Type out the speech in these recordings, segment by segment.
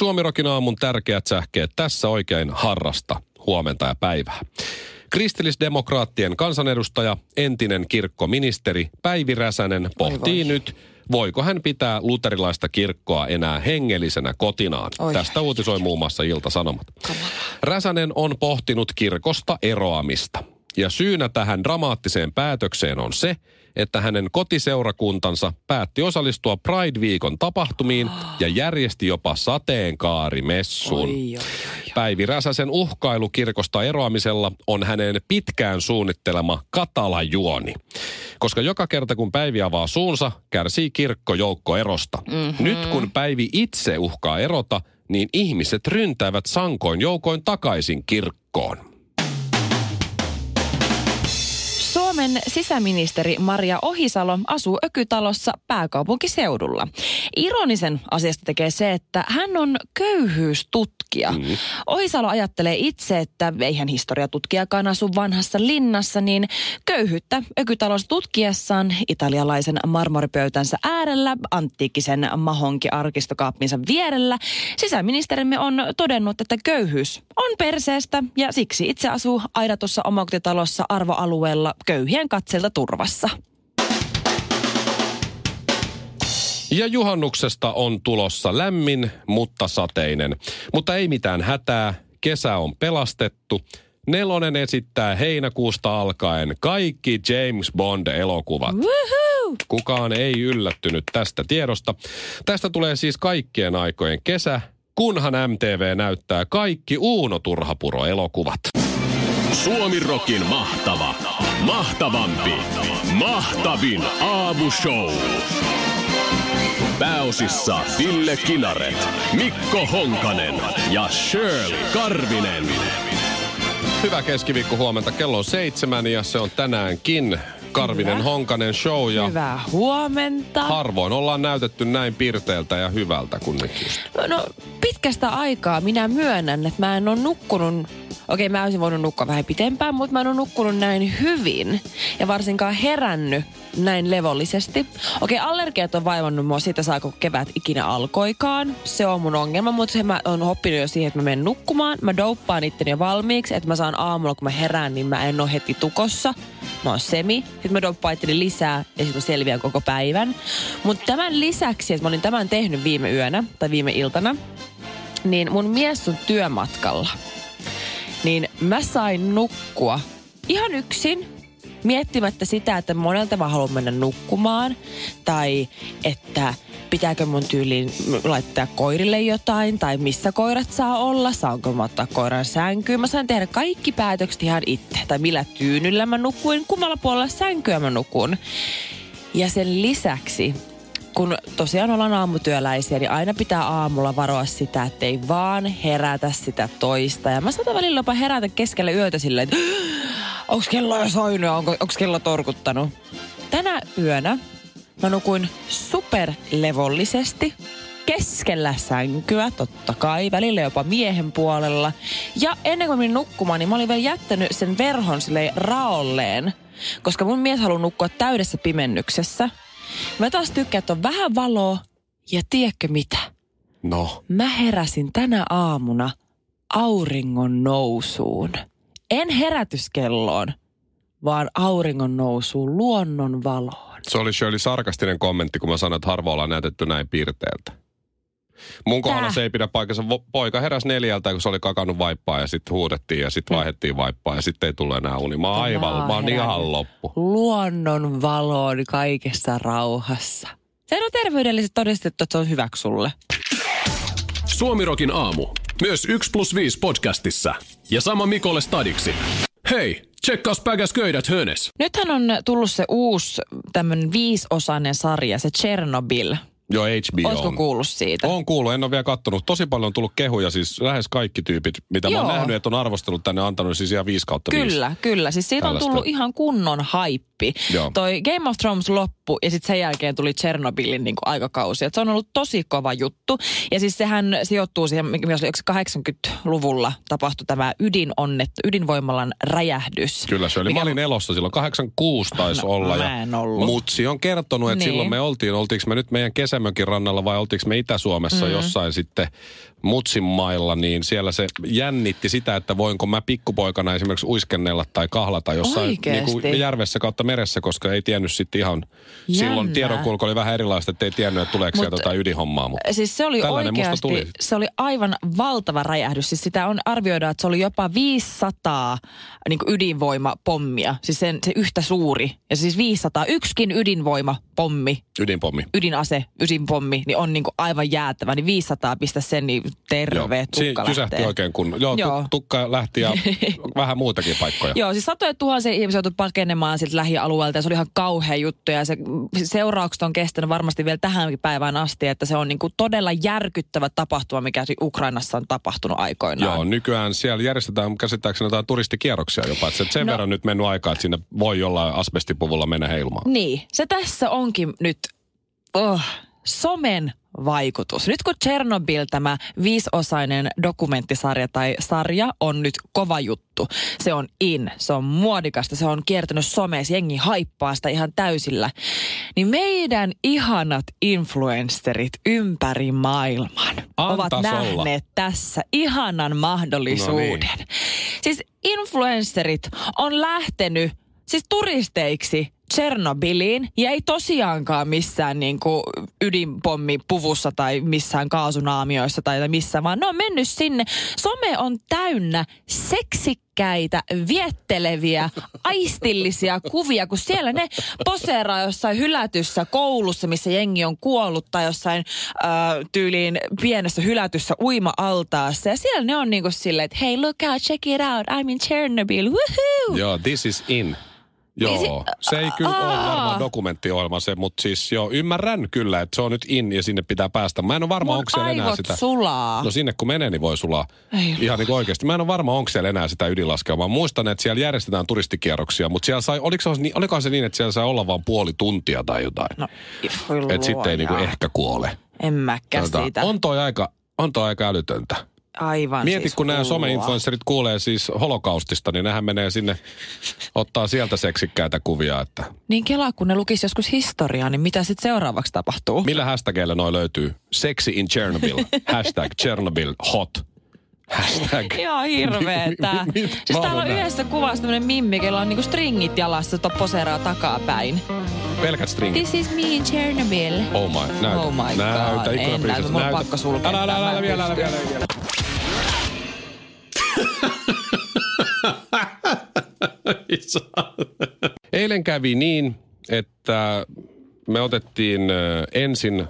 Suomirokin aamun tärkeät sähkeet tässä oikein harrasta. Huomenta ja päivää. Kristillisdemokraattien kansanedustaja, entinen kirkkoministeri Päivi Räsänen pohtii nyt, voiko hän pitää luterilaista kirkkoa enää hengellisenä kotinaan. Oi. Tästä uutisoi muun muassa Ilta-Sanomat. Räsänen on pohtinut kirkosta eroamista. Ja syynä tähän dramaattiseen päätökseen on se, että hänen kotiseurakuntansa päätti osallistua Pride-viikon tapahtumiin ja järjesti jopa sateenkaarimessun. Oi, oi, oi, oi. Päivi Räsäsen uhkailu kirkosta eroamisella on hänen pitkään suunnittelema katalajuoni. Koska joka kerta kun Päivi avaa suunsa, kärsii kirkko joukko erosta. Mm-hmm. Nyt kun Päivi itse uhkaa erota, niin ihmiset ryntäävät sankoin joukoin takaisin kirkkoon. Suomen sisäministeri Maria Ohisalo asuu Ökytalossa pääkaupunkiseudulla. Ironisen asiasta tekee se, että hän on köyhyystutkija. Mm. Ohisalo ajattelee itse, että eihän historiatutkijakaan asu vanhassa linnassa, niin köyhyyttä Ökytalossa tutkiessaan italialaisen marmoripöytänsä äärellä, antiikkisen mahonki-arkistokaappinsa vierellä, sisäministerimme on todennut, että köyhyys on perseestä ja siksi itse asuu aidatussa omakotitalossa arvoalueella köyhien katselta turvassa. Ja juhannuksesta on tulossa lämmin, mutta sateinen. Mutta ei mitään hätää, kesä on pelastettu. Nelonen esittää heinäkuusta alkaen kaikki James Bond-elokuvat. Woohoo! Kukaan ei yllättynyt tästä tiedosta. Tästä tulee siis kaikkien aikojen kesä, kunhan MTV näyttää kaikki Uuno Turhapuro-elokuvat. Suomirokin mahtava, mahtavampi, mahtavin aamushow. Pääosissa Ville Kinaret, Mikko Honkanen ja Shirley Karvinen. Hyvää keskiviikko huomenta. Kello on seitsemän ja se on tänäänkin Karvinen Hyvä. Honkanen show. Ja Hyvää huomenta. harvoin ollaan näytetty näin pirteeltä ja hyvältä kuin nyt just. No pitkästä aikaa minä myönnän, että mä en ole nukkunut, okei mä olisin voinut nukkua vähän pitempään, mutta mä en ole nukkunut näin hyvin ja varsinkaan herännyt näin levollisesti. Okei, allergiat on vaivannut mua siitä saako kevät ikinä alkoikaan. Se on mun ongelma, mutta se mä oon oppinut jo siihen, että mä menen nukkumaan. Mä douppaan itteni jo valmiiksi, että mä saan aamulla, kun mä herään, niin mä en ole heti tukossa. Mä oon semi. Sitten mä douppaan itteni lisää ja sitten mä selviän koko päivän. Mutta tämän lisäksi, että mä olin tämän tehnyt viime yönä tai viime iltana, niin mun mies on työmatkalla. Niin mä sain nukkua ihan yksin, miettimättä sitä, että monelta mä haluan mennä nukkumaan. Tai että pitääkö mun tyyliin laittaa koirille jotain, tai missä koirat saa olla, saanko mä ottaa koiran sänkyyn. Mä sain tehdä kaikki päätökset ihan itse, tai millä tyynyllä mä nukuin, kummalla puolella sänkyä mä nukun. Ja sen lisäksi kun tosiaan ollaan aamutyöläisiä, niin aina pitää aamulla varoa sitä, että ei vaan herätä sitä toista. Ja mä saatan välillä jopa herätä keskellä yötä silleen, että onko kello jo soinut onko, onko kello torkuttanut. Tänä yönä mä nukuin superlevollisesti keskellä sänkyä, totta kai, välillä jopa miehen puolella. Ja ennen kuin menin nukkumaan, niin mä olin vielä jättänyt sen verhon silleen raolleen, koska mun mies haluaa nukkua täydessä pimennyksessä. Mä taas tykkään, että on vähän valoa ja tiedätkö mitä? No, Mä heräsin tänä aamuna auringon nousuun. En herätyskelloon, vaan auringon nousuun, luonnon valoon. se oli Shirley sarkastinen kommentti, kun mä sanoin, että harvoin ollaan näytetty näin pirteeltä. Mun kohdalla Tää. se ei pidä paikkansa. Vo- Poika heräsi neljältä, kun se oli kakannut vaippaa ja sitten huudettiin ja sitten vaihdettiin vaippaa ja sitten ei tullut enää uni. Mä oon aivan, mä oon ihan loppu. Luonnon valoon kaikessa rauhassa. Se on terveydellisesti todistettu, että se on hyväksi sulle. Suomirokin aamu. Myös 1 plus 5 podcastissa. Ja sama Mikolle stadiksi. Hei, tsekkaus päkäs köydät hönes. Nythän on tullut se uusi tämmöinen viisosainen sarja, se Chernobyl. Joo, HBO. Oletko kuullut siitä? On kuullut, en ole vielä kattonut. Tosi paljon on tullut kehuja, siis lähes kaikki tyypit, mitä Joo. mä oon nähnyt, että on arvostellut tänne antanut siis ihan 5 kautta. Kyllä, kyllä. Siis siitä Tällaista. on tullut ihan kunnon haippi. Joo. Toi Game of Thrones loppu ja sitten sen jälkeen tuli Chernobylin niin aikakausi. Et se on ollut tosi kova juttu. Ja siis sehän sijoittuu siihen, mikä oli, oliko se 80-luvulla tapahtui tämä ydinonnet, ydinvoimalan räjähdys. Kyllä se oli. Mikä- Mä olin elossa silloin, 86 taisi No, olla. mä ja en ollut. Mutsi on kertonut, että Niin. silloin me oltiin, oltiinko me nyt meidän kesämökin rannalla vai oltiinko me Itä-Suomessa mm. jossain sitten Mutsin mailla, niin siellä se jännitti sitä, että voinko mä pikkupoikana esimerkiksi uiskennella tai kahlata jossain Oikeesti? niinku järvessä kautta meressä, koska ei tiennyt sitten ihan, silloin Jännä. tiedonkulku oli vähän erilaista, että ei tiennyt, että tuleeko Mut- sieltä jotain ydinhommaa. Mutta Siis se oli oikeasti, tuli. se oli aivan valtava räjähdys. Siis sitä on arvioida, että se oli jopa 500 niin ydinvoimapommia. Siis sen, se yhtä suuri. Ja siis 500, yksikin ydinvoimapommi, ydinpommi. ydinase, ydinpommi, niin on niin kuin aivan jäätävä. Niin 500 pistä sen, niin terve Siinä tukka kysähti lähtee. oikein kun. Joo, Joo. Joo. tukka lähti ja vähän muutakin paikkoja. Joo, siis satoja tuhansia ihmisiä joutui pakenemaan siltä lähialueelta ja se oli ihan kauhea juttu ja se seuraukset on kestänyt varmasti vielä tähänkin päivään asti, että se on niin kuin todella järkyttävä tapahtuma, mikä Ukrainassa on tapahtunut aikoinaan. Joo, nykyään siellä järjestetään käsittääkseni jotain turistikierroksia jopa. Että se- sen No. verran nyt mennyt aikaa, että sinne voi jollain asbestipuvulla mennä heilumaan. Niin, se tässä onkin nyt oh, somen vaikutus. Nyt kun Chernobyl, tämä viisosainen dokumenttisarja tai sarja on nyt kova juttu. Se on in, se on muodikasta, se on kiertänyt somessa, jengi haippaa sitä ihan täysillä. Niin meidän ihanat influencerit ympäri maailman ovat Antas olla. nähneet tässä ihanan mahdollisuuden. No Siis influencerit on lähtenyt siis turisteiksi Tchernobyliin ja ei tosiaankaan missään niin kuin ydinpommipuvussa tai missään kaasunaamioissa tai missään, vaan ne on mennyt sinne. Some on täynnä seksikkäitä, vietteleviä, aistillisia kuvia, kun siellä ne poseeraa jossain hylätyssä koulussa, missä jengi on kuollut tai jossain äh, tyyliin pienessä hylätyssä uima-altaassa. Ja siellä ne on niinku silleen, että hei look out, check it out, I'm in Chernobyl, woohoo! Joo, this is in. Joo, Niin se ei kyllä ole Aa. varmaan dokumenttiohjelma se, mutta siis joo, ymmärrän kyllä, että se on nyt in ja sinne pitää päästä. Mä en ole varma, Mun onko siellä enää sitä. sulaa. No sinne kun menee, niin voi sulaa. Ei Ihan niin oikeasti. Mä en ole varma, onko siellä enää sitä ydinlaskelmaa. Muistan, että siellä järjestetään turistikierroksia, mutta siellä sai, oliko se, niin- olikohan se niin, että siellä sai olla vain puoli tuntia tai jotain. No, että sitten ei niinku luoja. ehkä kuole. En mäkään siitä. on toi aika, on toi aika älytöntä. Aivan Mieti, siis kun nämä hullua. some-influencerit kuulee siis holokaustista, niin nehän menee sinne, ottaa sieltä seksikkäitä kuvia, että Niin kelaa, kun ne lukisi joskus historiaa, niin mitä sitten seuraavaksi tapahtuu? millä hashtageilla noi löytyy? Sexy in Chernobyl, hashtag Chernobyl hot, hashtag. Ihan hirveetä. Mi- mi- siis täällä on yhdessä kuvassa tämmönen mimmi, jolla on niinku stringit jalassa, jota poseeraa takapäin. Pelkät stringit. This is me in Chernobyl. Oh my, näytä. Oh my god, näytä, en ikkunaprinsessa, näytä, mun on pakko sulkea Älä, älä, älä, älä, vielä, älä, vielä, vielä. Eilen kävi niin, että me otettiin ensin,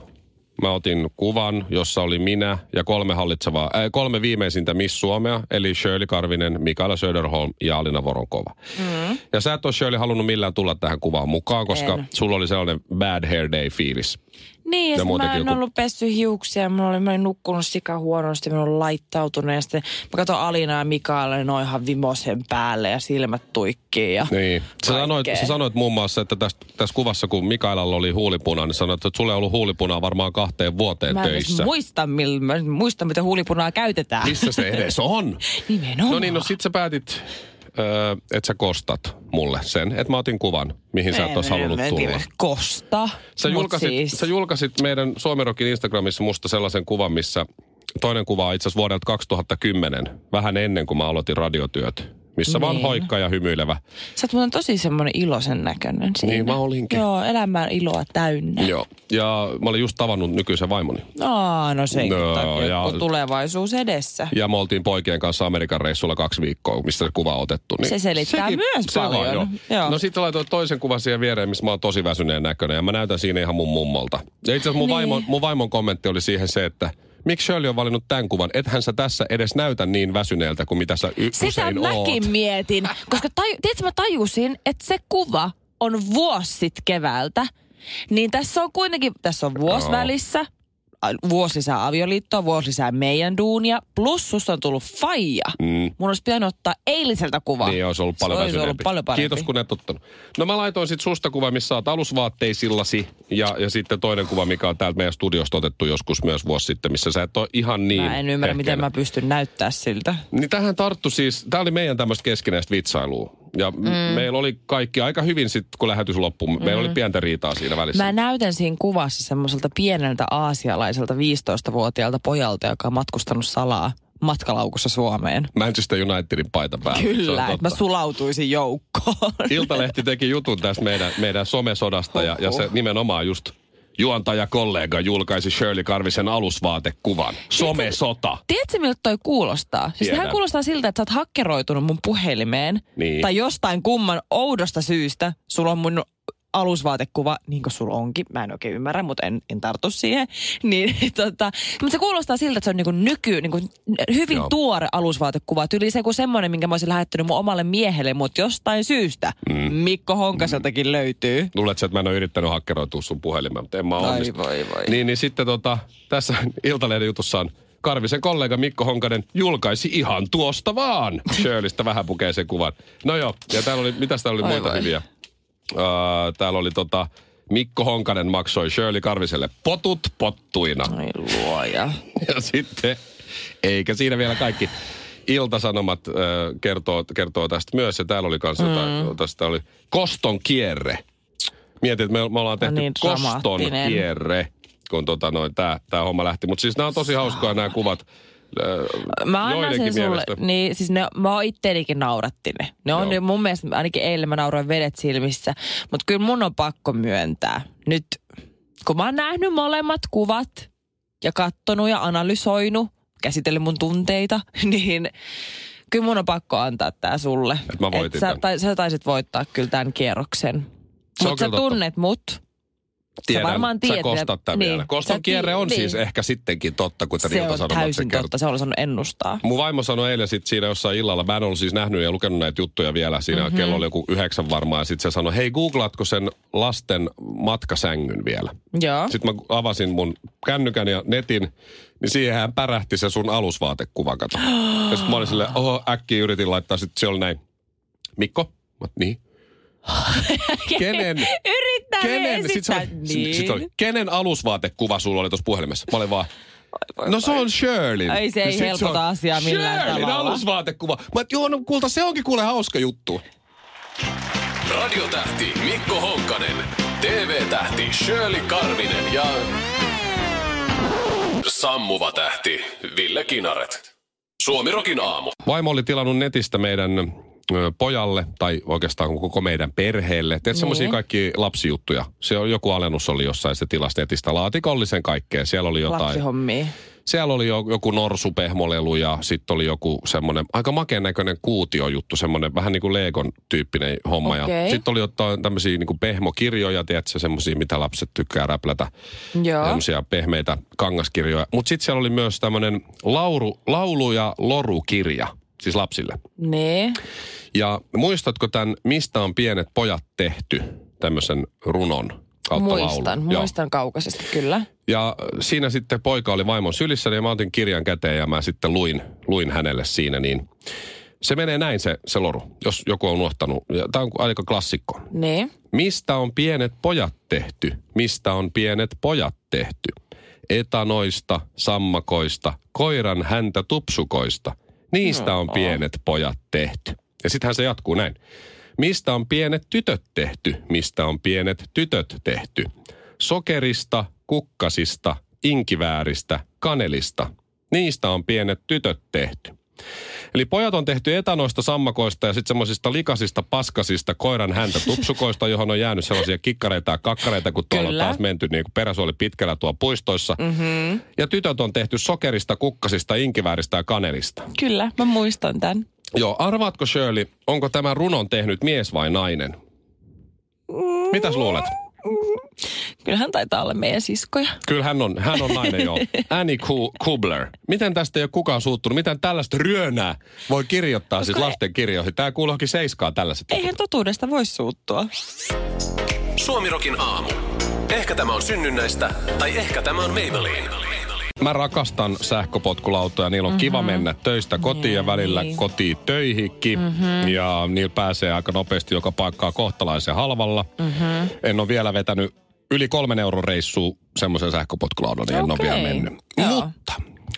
mä otin kuvan, jossa oli minä ja kolme hallitsevaa, äh, kolme viimeisintä Miss Suomea, eli Shirley Karvinen, Mikaela Söderholm ja Alina Voronkova. Mm. Ja sä et ole Shirley halunnut millään tulla tähän kuvaan mukaan, koska En. sulla oli sellainen bad hair day fiilis. Niin, ja, mä en joku- ollut pessy hiuksia, mä olin, mä olin nukkunut sika huonosti, mä olin laittautunut ja sitten mä katson Alina ja Mikaela, ne on ihan vimosen päälle ja silmät tuikkii ja Niin. Sä sanoit, sä sanoit muun muassa, että tässä, tässä kuvassa, kun Mikaelalla oli huulipuna, niin sanoit, että sulla ei ollut huulipunaa varmaan kahteen vuoteen Mä töissä. muista, mil, mä en muista, miten huulipunaa käytetään. Missä se edes on? Nimenomaan. No niin, no sit sä päätit, öö, että sä kostat mulle sen, että mä otin kuvan, mihin sä et olisi halunnut en- tulla. Kosta. Sä julkaisit, siis, sä julkaisit meidän Suomirokin Instagramissa musta sellaisen kuvan, missä toinen kuva on itse asiassa vuodelta 2010, vähän ennen kuin mä aloitin radiotyöt, missä vaan Niin. hoikka ja hymyilevä. Sä oot muuten tosi semmoinen iloisen näköinen siinä. Niin mä olinkin. Joo, elämän iloa täynnä. Joo. Ja mä olin just tavannut nykyisen vaimoni. Aa, no se No, takia, ja- kun tulevaisuus edessä. Ja me oltiin poikien kanssa Amerikan reissulla kaksi viikkoa, missä se kuva on otettu. Niin Se selittää myös se vaan, paljon. joo. Joo. No sitten laitoin toisen kuvan siihen viereen, missä mä oon tosi väsyneen näköinen. Ja mä näytän siinä ihan mun mummolta. Ja itse asiassa mun, Niin. vaimon, mun vaimon kommentti oli siihen se, että miksi Shirley on valinnut tämän kuvan? Ethän sä tässä edes näytä niin väsyneeltä kuin mitä sä y- Sitä mäkin oot. mietin, koska taju, tiedätkö, mä tajusin, että se kuva on vuosi sit keväältä. Niin tässä on kuitenkin, tässä on vuosi Joo. välissä, a- vuosi lisää avioliittoa, vuosi lisää meidän duunia, plus susta on tullut faija. Mm. Mun olisi pitänyt ottaa eiliseltä kuva. Niin olisi ollut paljon Se olisi ollut paljon parempi. Kiitos kun et ottanut. No mä laitoin sit susta kuva, missä oot alusvaatteisillasi ja, ja sitten toinen kuva, mikä on täältä meidän studiosta otettu joskus myös vuosi sitten, missä sä et ole ihan niin Mä en ymmärrä, miten pehkeänä. mä pystyn näyttää siltä. Niin tähän tarttu siis, tämä oli meidän tämmöistä keskinäistä vitsailua. Ja mm. meillä oli kaikki aika hyvin sitten, kun lähetys loppui. Meillä oli pientä riitaa siinä välissä. Mä näytän siinä kuvassa semmoiselta pieneltä aasialaiselta 15-vuotiaalta pojalta, joka on matkustanut salaa matkalaukussa Suomeen. Manchester Unitedin paita päällä. Kyllä, että mä sulautuisin joukkoon. Iltalehti teki jutun tästä meidän, meidän somesodasta ja, ja se nimenomaan just juontajakollega julkaisi Shirley Karvisen alusvaatekuvan. Somesota. Tiedätkö, miltä toi kuulostaa? Siis Tiedän. tähän kuulostaa siltä, että sä oot hakkeroitunut mun puhelimeen. Niin. Tai jostain kumman oudosta syystä sulla on mun alusvaatekuva, niin kuin sulla onkin. Mä en oikein ymmärrä, mutta en, en tartu siihen. Niin, tota, mutta se kuulostaa siltä, että se on niinku nyky, niinku hyvin Joo. Tuore alusvaatekuva. Tyyli se kuin semmoinen, minkä mä olisin lähettänyt mun omalle miehelle, mutta jostain syystä mm. Mikko Honkaseltakin löytyy. Luulet, että mä en ole yrittänyt hakkeroitua sun puhelimeen, mutta en mä Ai onnistu. voi voi. Niin, niin sitten tota, tässä Iltalehden jutussa on Karvisen kollega Mikko Honkanen julkaisi ihan tuosta vaan Shirleystä vähän pukee sen kuvan. No joo, ja täällä oli, mitäs täällä oli Oi muita voi. hyviä? Täällä oli tota, Mikko Honkanen maksoi Shirley Karviselle potut pottuina. Ai luoja. Ja sitten, eikä siinä vielä kaikki. Iltasanomat äh, kertoo, kertoo tästä myös, ja täällä oli kanssa mm. jotain, tästä oli koston kierre. Mietin, että me, me ollaan tehty niin koston kierre, kun tota noin, tää, tää homma lähti. Mutta siis nämä on tosi hauskoja nämä kuvat. Äh, Mä annan sen sulle, mielestä. niin siis ne, mä itteenikin nauratti ne. Ne on Joo. mun mielestä, ainakin eilen mä nauroin vedet silmissä. Mutta kyllä mun on pakko myöntää. Nyt, kun mä oon nähnyt molemmat kuvat ja kattonut ja analysoinut, käsitellyt mun tunteita, niin kyllä mun on pakko antaa tää sulle. Et mä voitin sä, tai, sä taisit voittaa kyllä tämän kierroksen. Mutta sä tunnet mut. Tiedän, sä varmaan sä tiedät. kostat tämän niin, vielä. Koston sä kierre on siis niin. ehkä sittenkin totta, kuten Se on täysin kertoo. totta, se on osannut ennustaa. Mun vaimo sanoi eilen sit siinä jossain illalla, mä en ollut siis nähnyt ja lukenut näitä juttuja vielä, siinä Mhm. mm-hmm. kello oli joku yhdeksän varmaan, ja sitten se sanoi, hei googlaatko sen lasten matkasängyn vielä? Joo. Sitten mä avasin mun kännykän ja netin, niin siihenhän pärähti se sun alusvaatekuva, kato. ja sitten mä olin silleen, oho, äkkiä yritin laittaa, sitten se oli näin, Mikko? Mä, niin. Kenen, Yrittää kenen, sit oli, niin. sit se oli, kenen alusvaatekuva sulla oli tuossa puhelimessa? Mä olin vaan, voi No se on Shirley. Ei, se ei helpota asiaa millään Shirleyn tavalla. alusvaatekuva. Mä et, joo, no kulta, se onkin kuule hauska juttu. Radiotähti Mikko Honkanen, TV-tähti Shirley Karvinen ja sammuva tähti Ville Kinaret. Suomirokin aamu. Vaimo oli tilannut netistä meidän pojalle, tai oikeastaan koko meidän perheelle. Teet semmoisia kaikki lapsijuttuja. Se on joku alennus oli jossain, se tilasi netistä laatikollisen kaikkea. Siellä oli jotain. Lapsihommia. Siellä oli jo, joku norsupehmolelu ja sitten oli joku semmoinen aika makeen näköinen kuutiojuttu, semmoinen vähän niin kuin Legon tyyppinen homma. Ja Okei. sitten oli jotain tämmöisiä niin kuin pehmokirjoja, tiedätkö, semmoisia, mitä lapset tykkää räplätä. Joo. Semmoisia pehmeitä kangaskirjoja. Mutta sitten siellä oli myös tämmöinen lauru, laulu- ja lorukirja, siis lapsille. Nee. Ja muistatko tämän Mistä on pienet pojat tehty, tämmöisen runon kautta Muistan, laulun? Joo. muistan kaukaisesti kyllä. Ja siinä sitten poika oli vaimon sylissä ja mä otin kirjan käteen ja mä sitten luin, luin hänelle siinä. Niin se menee näin se, se loru, jos joku on unohtanut. Tämä on aika klassikko. Nee. Mistä on pienet pojat tehty? Mistä on pienet pojat tehty? Etanoista, sammakoista, koiran häntä tupsukoista. Niistä on pienet pojat tehty. Ja sittenhän se jatkuu näin. Mistä on pienet tytöt tehty? Mistä on pienet tytöt tehty? Sokerista, kukkasista, inkivääristä, kanelista. Niistä on pienet tytöt tehty. Eli pojat on tehty etanoista, sammakoista ja sitten semmoisista likasista, paskasista koiran häntä tupsukoista, johon on jäänyt sellaisia kikkareita ja kakkareita, kun tuolla Kyllä. on taas menty niin kuin peräsuoli pitkällä tuo puistoissa. Mm-hmm. Ja tytöt on tehty sokerista, kukkasista, inkivääristä ja kanelista. Kyllä, mä muistan tämän. Joo, arvaatko Shirley, onko tämä runon tehnyt mies vai nainen? Mitäs luulet? Kyllähän taitaa olla meidän siskoja. Kyllä hän on, hän on nainen joo. Annie Ku- Kubler. Miten tästä ei ole kukaan suuttunut? Miten tällaista ryönää voi kirjoittaa siis Koska- lasten kirjoihin? Tämä kuulookin seiskaa tällaiset. Eihän totuudesta voi suuttua. Suomirokin aamu. Ehkä tämä on synnynnäistä, tai ehkä tämä on Maybelline. Mä rakastan sähköpotkulautoja. Niillä on mm-hmm. kiva mennä töistä kotiin ja välillä Niin. kotiin töihinkin. Mm-hmm. Ja niillä pääsee aika nopeasti joka paikkaa kohtalaisen halvalla. Mm-hmm. En ole vielä vetänyt yli kolmen euron reissua semmoisen sähköpotkulaudan, niin en ole vielä mennyt. Joo. Mutta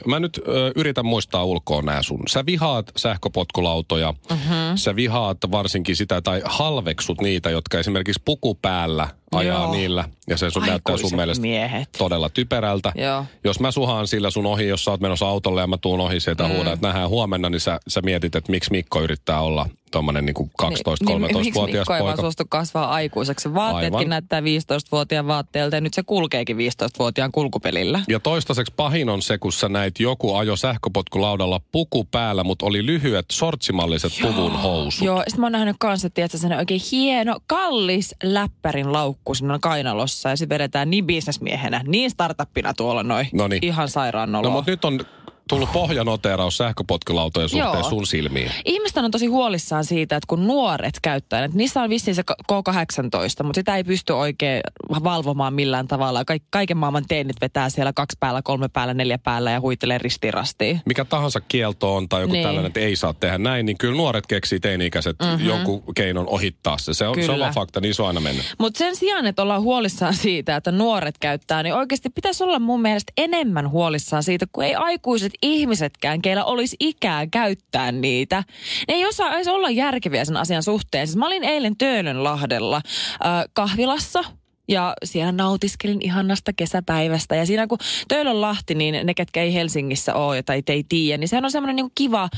mä nyt ö, yritän muistaa ulkoa nämä sun. Sä vihaat sähköpotkulautoja. Mm-hmm. Sä vihaat varsinkin sitä tai halveksut niitä, jotka esimerkiksi puku päällä ajaa Joo. niillä. Ja se sun näyttää sun mielestä miehet. todella typerältä. Joo. Jos mä suhaan sillä sun ohi, jos sä oot menossa autolle ja mä tuun ohi sieltä mm. huudan, että nähdään huomenna, niin sä, sä mietit, että miksi Mikko yrittää olla tommonen niin 12-13-vuotias Miksi Mikko ei vaan poika. suostu kasvaa aikuiseksi? Vaatteetkin Aivan. näyttää 15-vuotiaan vaatteelta ja nyt se kulkeekin 15-vuotiaan kulkupelillä. Ja toistaiseksi pahin on se, kun sä näit joku ajo sähköpotkulaudalla puku päällä, mutta oli lyhyet sortsimalliset puvun housut. Joo, sitten mä oon nähnyt kanssa, että tiedätkö, sellainen oikein hieno, kallis läppärin laukku siinä kainalossa ja se vedetään niin bisnesmiehenä, niin startuppina tuolla noin. Noniin. Ihan sairaan No mutta nyt on tullut pohjanoteraus sähköpotkulautojen suhteen Joo. sun silmiin. Ihmiset on tosi huolissaan siitä, että kun nuoret käyttää, että niissä on vissiin se K18, mutta sitä ei pysty oikein valvomaan millään tavalla. Kaik- kaiken maailman teinit vetää siellä kaksi päällä, kolme päällä, neljä päällä ja huitelee ristirastiin. mikä tahansa kielto on tai joku Niin. tällainen, että ei saa tehdä näin, niin kyllä nuoret keksii teini-ikäiset mm-hmm. jonkun keinon ohittaa se. Se on, se on Kyllä. fakta, niin se on aina mennyt. Mutta sen sijaan, että ollaan huolissaan siitä, että nuoret käyttää, niin oikeasti pitäisi olla mun mielestä enemmän huolissaan siitä, kun ei aikuiset ihmisetkään, keillä olisi ikää käyttää niitä. Ne ei osaa edes olla järkeviä sen asian suhteen. Siis mä olin eilen Töölönlahdella äh, kahvilassa, ja siellä nautiskelin ihannasta kesäpäivästä. Ja siinä kun Töölönlahti, niin ne, ketkä ei Helsingissä ole tai ei tiedä, niin sehän on semmoinen niin kiva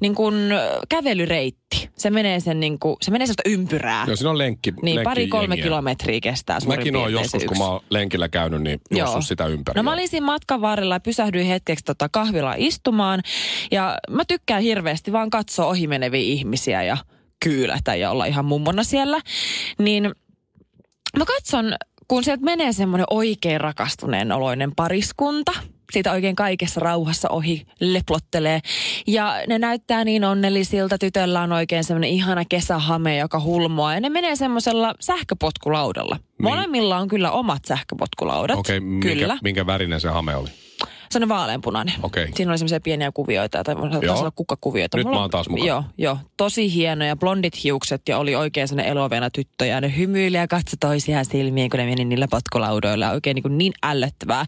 niin kuin, kävelyreitti. Se menee, sen, niin kuin, se menee sellaista ympyrää. Joo, siinä on lenkki. Niin, pari-kolme lenkkijengiä. kilometriä kestää Mäkin se joskus, kun yksi. mä oon lenkillä käynyt, niin juossut sitä ympäri. No mä olin siinä matkan varrella ja pysähdyin hetkeksi tota kahvilaa istumaan. Ja mä tykkään hirveästi vaan katsoa ohimeneviä ihmisiä ja kyylätä ja olla ihan mummona siellä. Niin mä katson, kun sieltä menee semmoinen oikein rakastuneen oloinen pariskunta. Siitä oikein kaikessa rauhassa ohi leplottelee. Ja ne näyttää niin onnellisilta. Tytöllä on oikein semmoinen ihana kesähame, joka hulmoaa. Ja ne menee semmoisella sähköpotkulaudalla. Molemmilla on kyllä omat sähköpotkulaudat. Okei, okay, kyllä. minkä, minkä värinen se hame oli? Se on vaaleanpunainen. Okei. Siinä oli semmoisia pieniä kuvioita, tai taisi Joo. olla kukkakuvioita. Nyt Mulla mä on- oon taas mukana. Joo, joo. Tosi hienoja, blondit hiukset ja oli oikein sellainen elovena tyttö. Ja ne hymyili ja katsoi toisiaan silmiin, kun ne meni niillä potkulaudoilla. Oikein niin, kuin niin ällöttävää.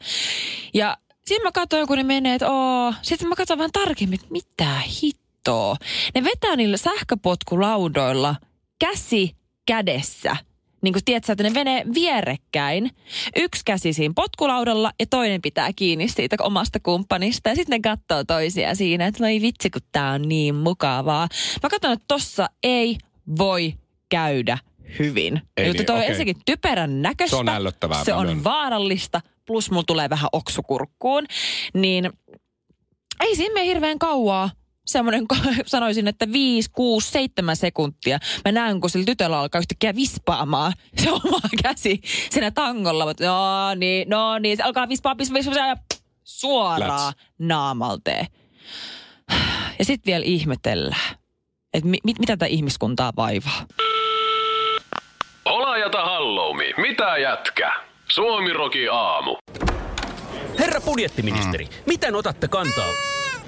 Ja sitten mä katsoin, kun ne menee, että oo. Sitten mä katsoin vähän tarkemmin, että mitä hittoa. Ne vetää niillä sähköpotkulaudoilla käsi kädessä. Niin kuin tiedätkö, että ne menee vierekkäin. Yksi käsi siinä potkulaudalla ja toinen pitää kiinni siitä omasta kumppanista. Ja sitten ne katsoo toisiaan siinä, että voi vitsi, kun tää on niin mukavaa. Mä katson, että tossa ei voi käydä hyvin. Ei Jotta niin, toi on okei. ensinnäkin typerän näköistä. Se on ällöttävää, Se on vaarallista. Plus mulla tulee vähän oksukurkkuun. Niin ei siinä mene hirveän kauaa. Semmoinen, sanoisin, että 5, 6, 7 sekuntia. Mä näen, kun sillä tytöllä alkaa yhtäkkiä vispaamaan se oma käsi siinä tangolla. Mutta no niin, no niin, se alkaa vispaa, vispaa, vispaa ja suoraan naamalteen. Ja sitten vielä ihmetellään, että mi- mit, mitä tätä ihmiskuntaa vaivaa. Olajata halloumi, mitä jätkä? Suomiroki aamu. Herra budjettiministeri, miten otatte kantaa?